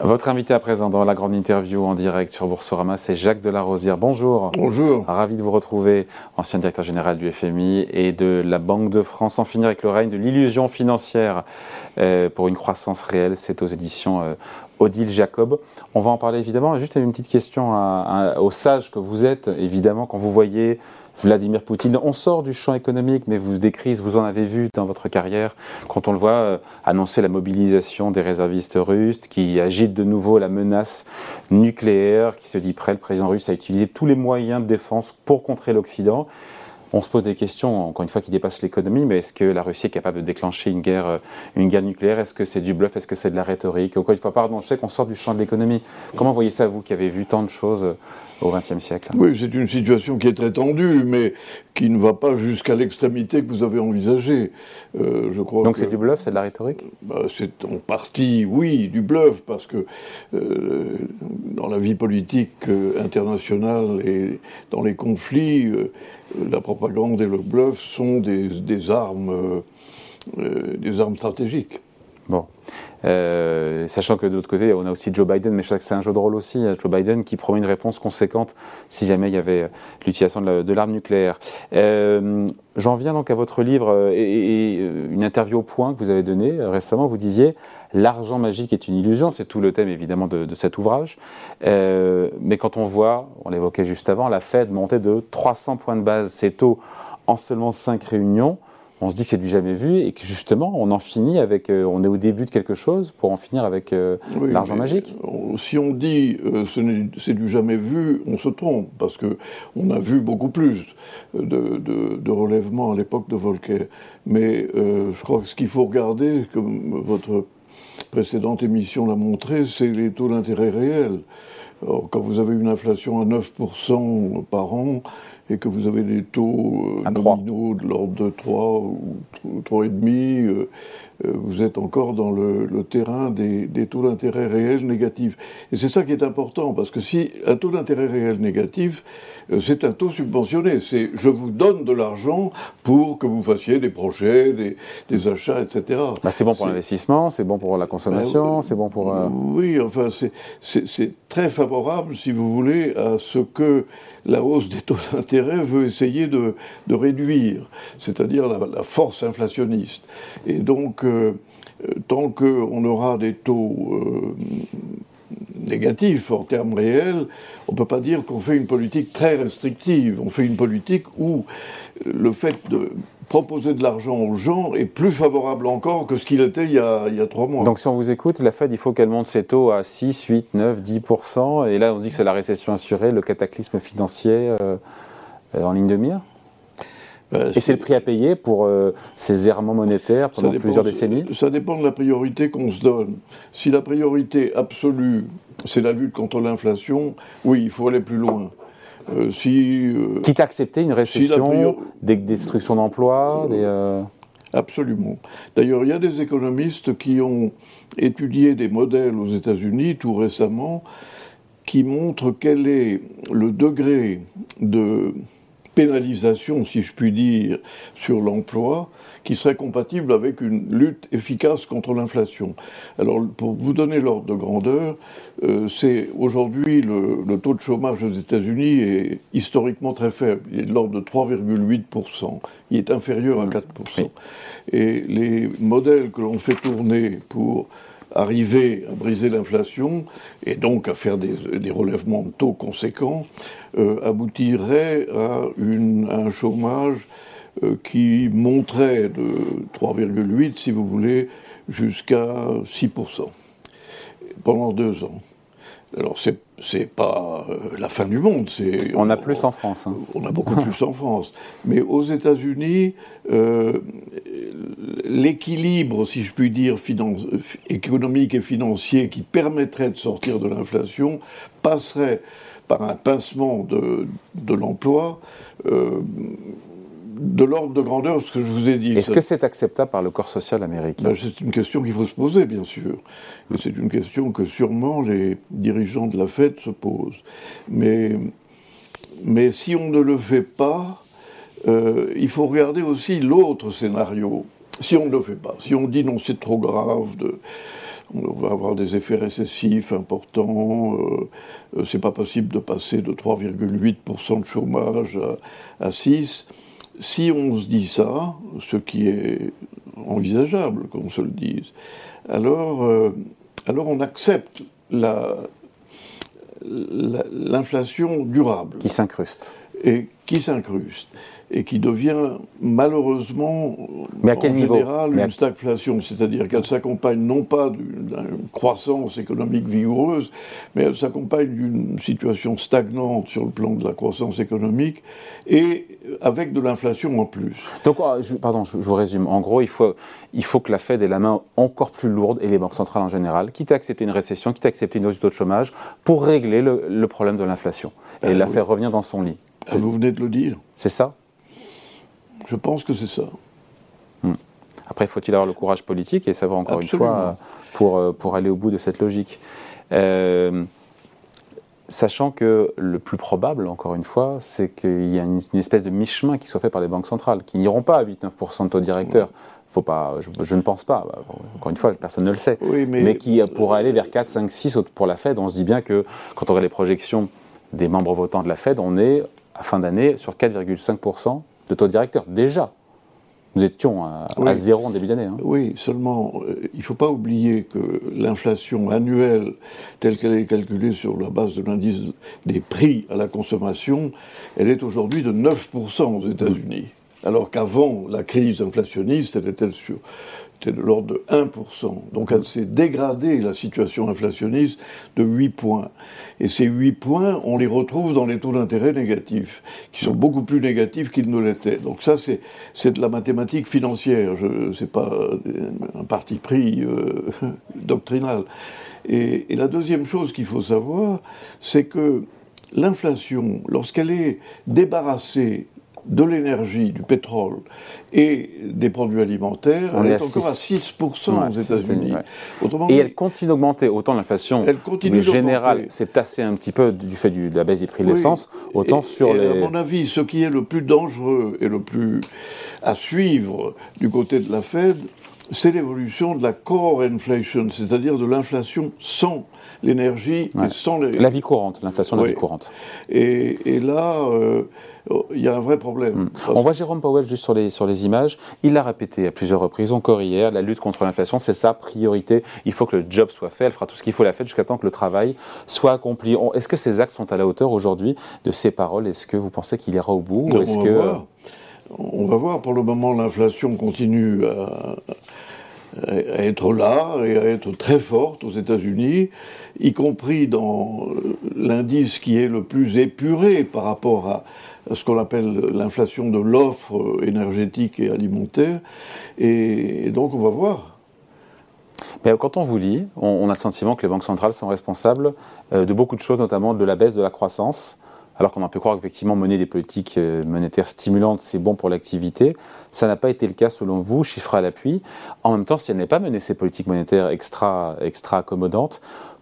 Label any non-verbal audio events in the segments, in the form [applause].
Votre invité à présent dans la grande interview en direct sur Boursorama, c'est Jacques Delarosière. Bonjour. Bonjour. Ravi de vous retrouver, ancien directeur général du FMI et de la Banque de France. En finir avec le règne de l'illusion financière euh, pour une croissance réelle, c'est aux éditions euh, Odile Jacob. On va en parler évidemment. Juste une petite question au sage que vous êtes, évidemment, quand vous voyez Vladimir Poutine. On sort du champ économique, mais vous, des crises, vous en avez vu dans votre carrière, quand on le voit euh, annoncer la mobilisation des réservistes russes, qui agite de nouveau la menace nucléaire, qui se dit prêt, le président russe, à utiliser tous les moyens de défense pour contrer l'Occident. On se pose des questions, encore une fois, qui dépassent l'économie, mais est-ce que la Russie est capable de déclencher une guerre, euh, une guerre nucléaire? Est-ce que c'est du bluff? Est-ce que c'est de la rhétorique? Encore une fois, pardon, je sais qu'on sort du champ de l'économie. Comment voyez ça, vous, qui avez vu tant de choses euh, au XXe siècle Oui, c'est une situation qui est très tendue, mais qui ne va pas jusqu'à l'extrémité que vous avez envisagée. Euh, je crois Donc c'est du bluff, c'est de la rhétorique? Bah, C'est en partie, oui, du bluff, parce que dans la vie politique internationale et dans les conflits, la propagande et le bluff sont des, armes, euh, euh, des armes stratégiques. Euh, sachant que de l'autre côté, on a aussi Joe Biden, mais je sais que c'est un jeu de rôle aussi, Joe Biden qui promet une réponse conséquente si jamais il y avait l'utilisation de l'arme nucléaire. J'en viens donc à votre livre et, une interview au point que vous avez donnée récemment. Vous disiez L'argent magique est une illusion, c'est tout le thème évidemment de, cet ouvrage. Euh, mais quand on voit, on l'évoquait juste avant, la Fed monter de 300 points de base ses taux en seulement 5 réunions, on se dit que c'est du jamais vu et que justement on en finit avec, euh, on est au début de quelque chose pour en finir avec euh, l'argent magique. Si on dit c'est du jamais vu, on se trompe parce que on a vu beaucoup plus de, de, relèvements à l'époque de Volcker. Mais je crois que ce qu'il faut regarder, comme votre précédente émission l'a montré, c'est les taux d'intérêt réels. Quand vous avez une inflation à 9% par an et que vous avez des taux euh, nominaux de l'ordre de 3 ou 3,5, euh, euh, vous êtes encore dans le, terrain des, des taux d'intérêt réels négatifs. Et c'est ça qui est important, parce que si un taux d'intérêt réel négatif, euh, c'est un taux subventionné. C'est je vous donne de l'argent pour que vous fassiez des projets, des, achats, etc. Bah, c'est bon pour l'investissement, c'est bon pour la consommation, bah, c'est bon pour. Oui, enfin, c'est très favorable, si vous voulez, à ce que la hausse des taux d'intérêt veut essayer de, réduire, c'est-à-dire la, force inflationniste. Et donc, euh, tant qu'on aura des taux négatif en termes réels, on ne peut pas dire qu'on fait une politique très restrictive. On fait une politique où le fait de proposer de l'argent aux gens est plus favorable encore que ce qu'il était il y, a, trois mois. Donc si on vous écoute, la Fed, il faut qu'elle monte ses taux à 6, 8, 9, 10%, et là on dit que c'est la récession assurée, le cataclysme financier euh, euh, en ligne de mire euh, et c'est le prix à payer pour ces errements monétaires pendant plusieurs décennies Ça dépend de la priorité qu'on se donne. Si la priorité absolue c'est la lutte contre l'inflation. Oui, il faut aller plus loin. Euh, si, euh, Quitte à accepter une récession, des destructions d'emplois euh, Absolument. D'ailleurs, il y a des économistes qui ont étudié des modèles aux États-Unis tout récemment qui montrent quel est le degré de pénalisation, si je puis dire, sur l'emploi qui serait compatible avec une lutte efficace contre l'inflation. Alors, pour vous donner l'ordre de grandeur, euh, c'est aujourd'hui le, taux de chômage aux États-Unis est historiquement très faible. Il est de l'ordre de 3,8%. Il est inférieur à 4%. Et les modèles que l'on fait tourner pour arriver à briser l'inflation et donc à faire des, relèvements de taux conséquents euh, aboutirait à, un chômage euh, qui monterait de 3,8, si vous voulez, jusqu'à 6% pendant deux ans. Alors, c'est c'est pas euh, la fin du monde. On a plus en France. Hein. On a beaucoup plus en France. Mais aux États-Unis, euh, l'équilibre, si je puis dire, économique et financier qui permettrait de sortir de l'inflation passerait par un pincement de, de l'emploi. Euh, de l'ordre de grandeur ce que je vous ai dit. Est-ce que c'est acceptable par le corps social américain ben, C'est une question qu'il faut se poser, bien sûr. Et c'est une question que sûrement les dirigeants de la Fed se posent. Mais, mais si on ne le fait pas, euh, il faut regarder aussi l'autre scénario. Si on ne le fait pas, si on dit non, c'est trop grave de on va avoir des effets récessifs importants. Euh, c'est pas possible de passer de 3,8% de chômage à, 6. Si on se dit ça, ce qui est envisageable qu'on se le dise, alors, alors on accepte l'inflation durable. Qui s'incruste. Et qui s'incruste et qui devient malheureusement Mais à quel en niveau général une stagflation, c'est-à-dire qu'elle s'accompagne non pas d'une croissance économique vigoureuse, mais elle s'accompagne d'une situation stagnante sur le plan de la croissance économique et avec de l'inflation en plus. Donc, ah, pardon, je, vous résume. En gros, il faut, il faut que la Fed ait la main encore plus lourde, et les banques centrales en général, quitte à accepter une récession, quitte à accepter une hausse du taux de chômage, pour régler le, problème de l'inflation et ah la faire revenir dans son lit. Ah, vous venez de le dire. C'est ça? Je pense que c'est ça. Hmm. Après, faut-il avoir le courage politique et savoir encore une fois pour, euh, pour aller au bout de cette logique. Euh, sachant que le plus probable, encore une fois, c'est qu'il y a une, espèce de mi-chemin qui soit fait par les banques centrales, qui n'iront pas à 8-9% de taux directeur. Faut pas, je, ne pense pas, encore une fois, personne ne le sait, mais, qui pourra aller vers 4, 5, 6 pour la Fed. On se dit bien que quand on regarde les projections des membres votants de la Fed, on est à fin d'année sur 4,5% de taux directeur, déjà. Nous étions à, zéro en début d'année. Hein. Oui, seulement, euh, il ne faut pas oublier que l'inflation annuelle, telle qu'elle est calculée sur la base de l'indice des prix à la consommation, elle est aujourd'hui de 9% aux États-Unis. Alors qu'avant la crise inflationniste, elle était sur de l'ordre de 1%. Donc elle s'est dégradée, la situation inflationniste, de 8 points. Et ces 8 points, on les retrouve dans les taux d'intérêt négatifs, qui sont beaucoup plus négatifs qu'ils ne l'étaient. Donc ça, c'est de la mathématique financière, ce n'est pas un parti pris euh, [laughs] doctrinal. Et la deuxième chose qu'il faut savoir, c'est que l'inflation, lorsqu'elle est débarrassée de l'énergie, du pétrole et des produits alimentaires, elle est, encore à 6% aux États-Unis. Et elle continue d'augmenter. Autant l'inflation générale s'est tassée un petit peu du fait de la baisse des prix de l'essence, autant sur les. À mon avis, ce qui est le plus dangereux et le plus à suivre du côté de la Fed, c'est l'évolution de la core inflation, c'est-à-dire de l'inflation sans l'énergie et sans les... La vie courante, l'inflation de la vie courante. Et, là, euh, il y a un vrai problème. Hmm. On voit Jérôme Powell juste sur les, sur les images, il l'a répété à plusieurs reprises, encore hier, la lutte contre l'inflation, c'est sa priorité. Il faut que le job soit fait, elle fera tout ce qu'il faut la faire jusqu'à temps que le travail soit accompli. Est-ce que ces actes sont à la hauteur aujourd'hui de ces paroles? Est-ce que vous pensez qu'il ira au bout? Est-ce que... On va voir. Pour le moment, l'inflation continue à, être là et à être très forte aux États-Unis, y compris dans l'indice qui est le plus épuré par rapport à, ce qu'on appelle l'inflation de l'offre énergétique et alimentaire. Et, donc on va voir. Mais quand on vous lit, on, a le sentiment que les banques centrales sont responsables euh, de beaucoup de choses, notamment de la baisse de la croissance, alors qu'on a pu croire qu'effectivement mener des politiques euh, monétaires stimulantes, c'est bon pour l'activité. Ça n'a pas été le cas selon vous, chiffre à l'appui. En même temps, si elle n'est pas mené ces politiques monétaires extra, extra accommodantes,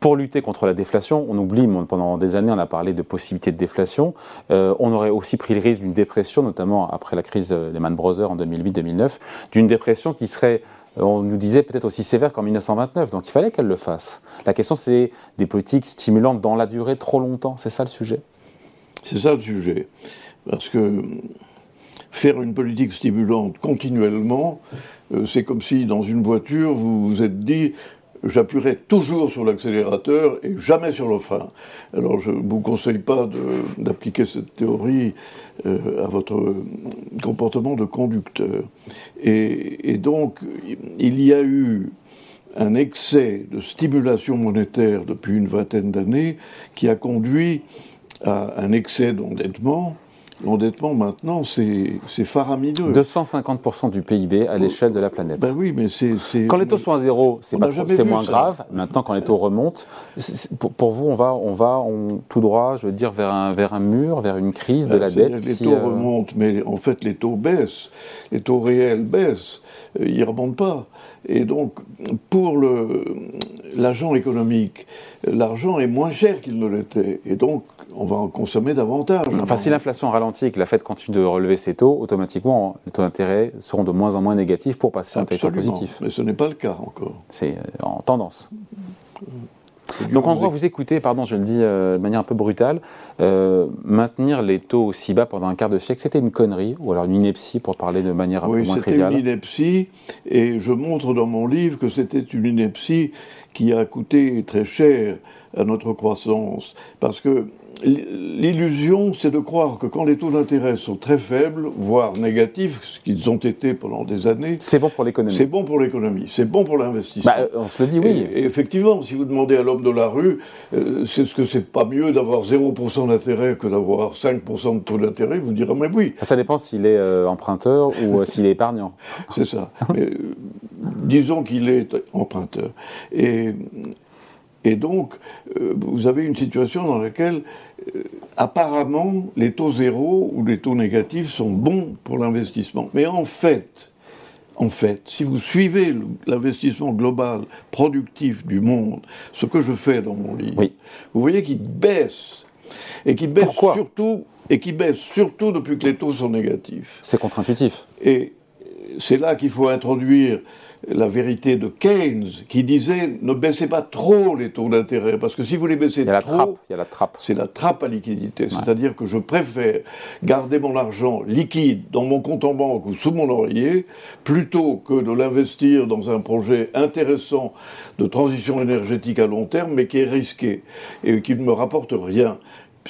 pour lutter contre la déflation, on oublie, pendant des années, on a parlé de possibilités de déflation. Euh, on aurait aussi pris le risque d'une dépression, notamment après la crise des Man Brothers en 2008-2009, d'une dépression qui serait on nous disait peut-être aussi sévère qu'en 1929, donc il fallait qu'elle le fasse. La question, c'est des politiques stimulantes dans la durée trop longtemps, c'est ça le sujet? C'est ça le sujet. Parce que faire une politique stimulante continuellement, euh, c'est comme si dans une voiture, vous vous êtes dit, j'appuierai toujours sur l'accélérateur et jamais sur le frein. Alors je ne vous conseille pas d'appliquer cette théorie euh, à votre comportement de conducteur. et, donc, il y a eu un excès de stimulation monétaire depuis une vingtaine d'années qui a conduit à un excès d'endettement. L'endettement, maintenant, c'est faramineux. 250% du PIB à l'échelle de la planète. Ben oui, mais c'est... Quand les taux sont à zéro, c'est moins grave. Maintenant, quand les taux remontent, pour, vous, on va, on va on, tout droit, je veux dire, vers un, vers un mur, vers une crise de la dette. Les taux euh, remontent, mais en fait, les taux baissent. Les taux réels baissent. Euh, ils ne remontent pas. Et donc, pour l'agent économique, l'argent est moins cher qu'il ne l'était. Et donc, on va en consommer davantage. Enfin, si l'inflation ralentit et que la Fed continue de relever ses taux, automatiquement, les taux d'intérêt seront de moins en moins négatifs pour passer en territoire positif. Mais ce n'est pas le cas encore. C'est euh, en tendance. Donc en gros, vous écoutez, pardon, je le dis euh, de manière un peu brutale, euh, maintenir les taux aussi bas pendant un quart de siècle, c'était une connerie, ou alors une ineptie pour parler de manière un peu moins triviale Oui, c'était une ineptie, et je montre dans mon livre que c'était une ineptie qui a coûté très cher à notre croissance, parce que L'illusion, c'est de croire que quand les taux d'intérêt sont très faibles, voire négatifs, ce qu'ils ont été pendant des années, c'est bon pour l'économie. C'est bon pour l'économie, c'est bon pour l'investissement. Bah, on se le dit, oui. Et, effectivement, si vous demandez à l'homme de la rue, euh, c'est ce que c'est pas mieux d'avoir 0% d'intérêt que d'avoir 5% de taux d'intérêt, vous direz, mais oui. Ça dépend s'il est euh, emprunteur ou euh, s'il est épargnant. [laughs] C'est ça. Mais, disons qu'il est emprunteur. Et et donc, euh, vous avez une situation dans laquelle, euh, apparemment, les taux zéro ou les taux négatifs sont bons pour l'investissement. Mais en fait, en fait, si vous suivez l'investissement global productif du monde, ce que je fais dans mon livre, vous voyez qu'il baisse. Et qu'il baisse surtout et qui baisse surtout depuis que les taux sont négatifs. C'est contre-intuitif. Et c'est là qu'il faut introduire la vérité de Keynes, qui disait ne baissez pas trop les taux d'intérêt, parce que si vous les baissez trop. C'est la trappe à liquidité. C'est-à-dire que je préfère garder mon argent liquide dans mon compte en banque ou sous mon oreiller, plutôt que de l'investir dans un projet intéressant de transition énergétique à long terme, mais qui est risqué et qui ne me rapporte rien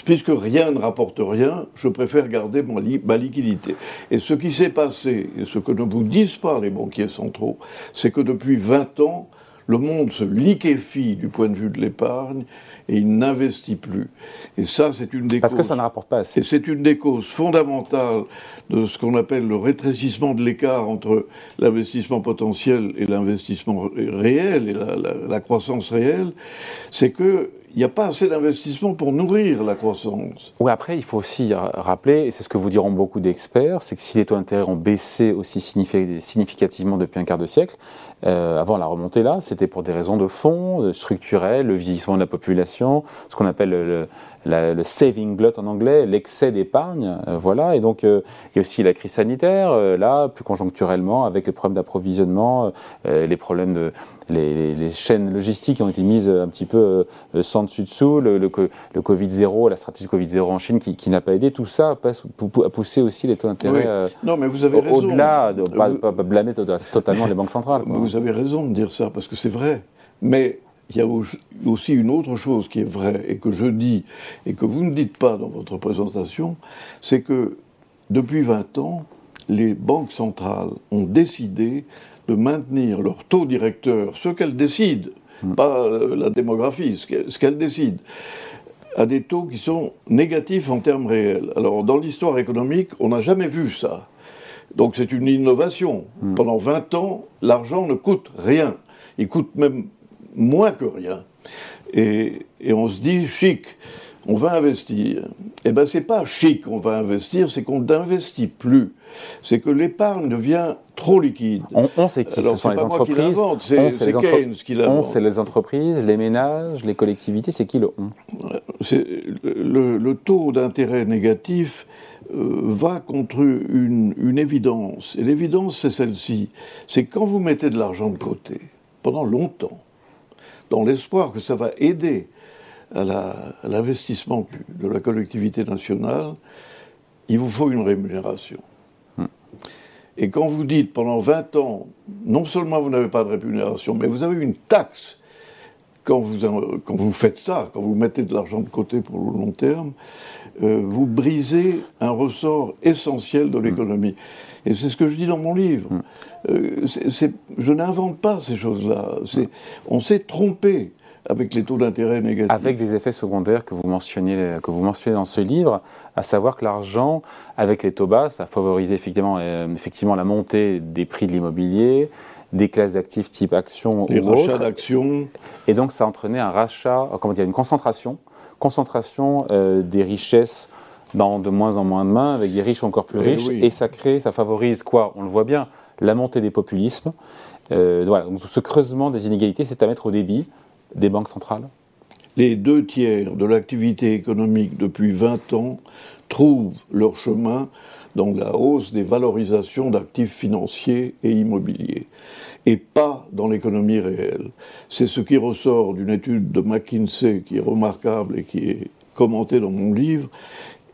puisque rien ne rapporte rien, je préfère garder ma liquidité. Et ce qui s'est passé, et ce que ne vous disent pas les banquiers centraux, c'est que depuis 20 ans, le monde se liquéfie du point de vue de l'épargne et il n'investit plus. Et ça, c'est une des Parce que ça ne rapporte pas assez. Et c'est une des causes fondamentales de ce qu'on appelle le rétrécissement de l'écart entre l'investissement potentiel et l'investissement réel et la, la croissance réelle. C'est que il n'y a pas assez d'investissement pour nourrir la croissance. Oui, après, il faut aussi rappeler, et c'est ce que vous diront beaucoup d'experts, c'est que si les taux d'intérêt ont baissé aussi significativement depuis un quart de siècle, euh, avant la remontée là, c'était pour des raisons de fond, structurelles, le vieillissement de la population, ce qu'on appelle le, le saving glut en anglais, l'excès d'épargne, euh, voilà. Et donc euh, il y a aussi la crise sanitaire, euh, là, plus conjoncturellement, avec les problèmes d'approvisionnement, les problèmes de les, chaînes logistiques qui ont été mises un petit peu sans dessus dessous, le, le, le Covid 0, la stratégie Covid 0 en Chine qui, n'a pas aidé, tout ça a poussé aussi les taux d'intérêt. non, mais vous avez raison. Au-delà de pas, pas, blâmer totalement les banques centrales. Vous avez raison de dire ça parce que c'est vrai. Mais il y a aussi une autre chose qui est vraie et que je dis et que vous ne dites pas dans votre présentation, c'est que depuis 20 ans, les banques centrales ont décidé de maintenir leur taux directeur, ce qu'elles décident, hmm. pas euh, la démographie, ce qu'elles décident, à des taux qui sont négatifs en termes réels. Alors dans l'histoire économique, on n'a jamais vu ça. Donc c'est une innovation. Hmm. Pendant 20 ans, l'argent ne coûte rien. Il coûte même moins que rien. Et, on se dit chic, on va investir. Eh bien, c'est pas chic, on va investir, c'est qu'on n'investit plus. C'est que l'épargne devient trop liquide. On, sait qui ce sont les entreprises. C'est Keynes qui l'invente. On, c'est les entreprises, les ménages, les collectivités, c'est qui le on le, taux d'intérêt négatif euh, va contre une, une évidence. Et l'évidence, c'est celle-ci. C'est quand vous mettez de l'argent de côté, pendant longtemps, dans l'espoir que ça va aider à l'investissement de la collectivité nationale, il vous faut une rémunération. Hmm. Et quand vous dites pendant 20 ans, non seulement vous n'avez pas de rémunération, mais vous avez une taxe quand vous, quand vous faites ça, quand vous mettez de l'argent de côté pour le long terme, euh, vous brisez un ressort essentiel de l'économie. Et c'est ce que je dis dans mon livre. Mm. Euh, je n'invente pas ces choses-là. On s'est trompé avec les taux d'intérêt négatifs. Avec des effets secondaires que vous, mentionnez, que vous mentionnez dans ce livre, à savoir que l'argent, avec les taux bas, ça favorise effectivement, euh, effectivement la montée des prix de l'immobilier, des classes d'actifs type actions Les rachats d'actions. Et donc ça entraînait un rachat, comment dire, une concentration, concentration euh, des richesses dans de moins en moins de mains, avec des riches encore plus eh riches, et ça crée, ça favorise quoi? On le voit bien, la montée des populismes. Euh, voilà, donc ce creusement des inégalités, c'est à mettre au débit des banques centrales. les deux tiers de l'activité économique depuis 20 ans trouvent leur chemin dans la hausse des valorisations d'actifs financiers et immobiliers, et pas dans l'économie réelle. C'est ce qui ressort d'une étude de McKinsey qui est remarquable et qui est commentée dans mon livre,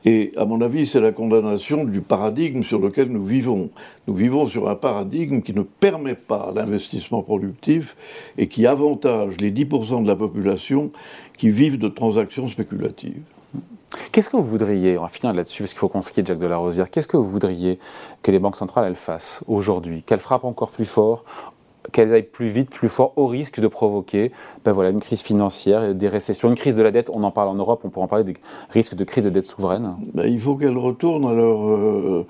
et à mon avis, c'est la condamnation du paradigme sur lequel nous vivons. Nous vivons sur un paradigme qui ne permet pas l'investissement productif et qui avantage les 10% de la population qui vivent de transactions spéculatives. Qu'est-ce que vous voudriez, on va finir là-dessus parce qu'il faut qu'on se quitte Jacques Delarosière, qu'est-ce que vous voudriez que les banques centrales elles fassent aujourd'hui Qu'elles frappent encore plus fort qu'elles aillent plus vite, plus fort, au risque de provoquer ben voilà, une crise financière, des récessions, une crise de la dette. On en parle en Europe, on pourrait en parler des risques de crise de dette souveraine. Ben, il faut qu'elles retournent à, euh,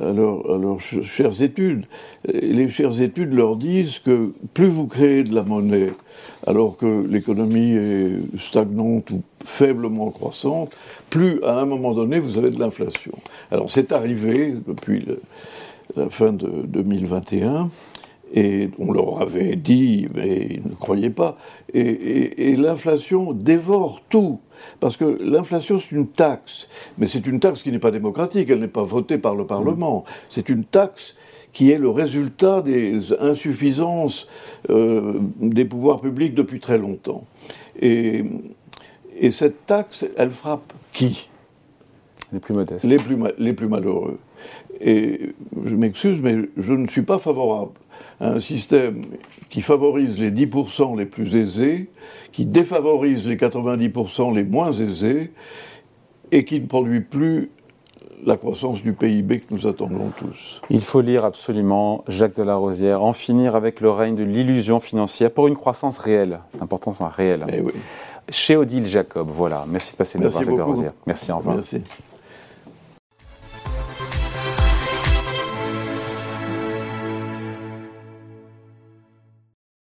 à, leurs chères études. Les chères études leur disent que plus vous créez de la monnaie, alors que l'économie est stagnante ou faiblement croissante, plus à un moment donné vous avez de l'inflation. Alors c'est arrivé depuis la fin de 2021. Et on leur avait dit, mais ils ne croyaient pas. Et, l'inflation dévore tout. Parce que l'inflation, c'est une taxe. Mais c'est une taxe qui n'est pas démocratique, elle n'est pas votée par le Parlement. C'est une taxe qui est le résultat des insuffisances euh, des pouvoirs publics depuis très longtemps. Et, et cette taxe, elle frappe qui? Les plus modestes. Les plus, les plus malheureux. Et je m'excuse, mais je ne suis pas favorable un système qui favorise les 10% les plus aisés, qui défavorise les 90% les moins aisés, et qui ne produit plus la croissance du PIB que nous attendons tous. Il faut lire absolument Jacques Delarosière, en finir avec le règne de l'illusion financière pour une croissance réelle. C'est important, c'est réel. Eh oui. Chez Odile Jacob, voilà. Merci de passer nous voir, Jacques Delarosière. Merci, au revoir. Merci.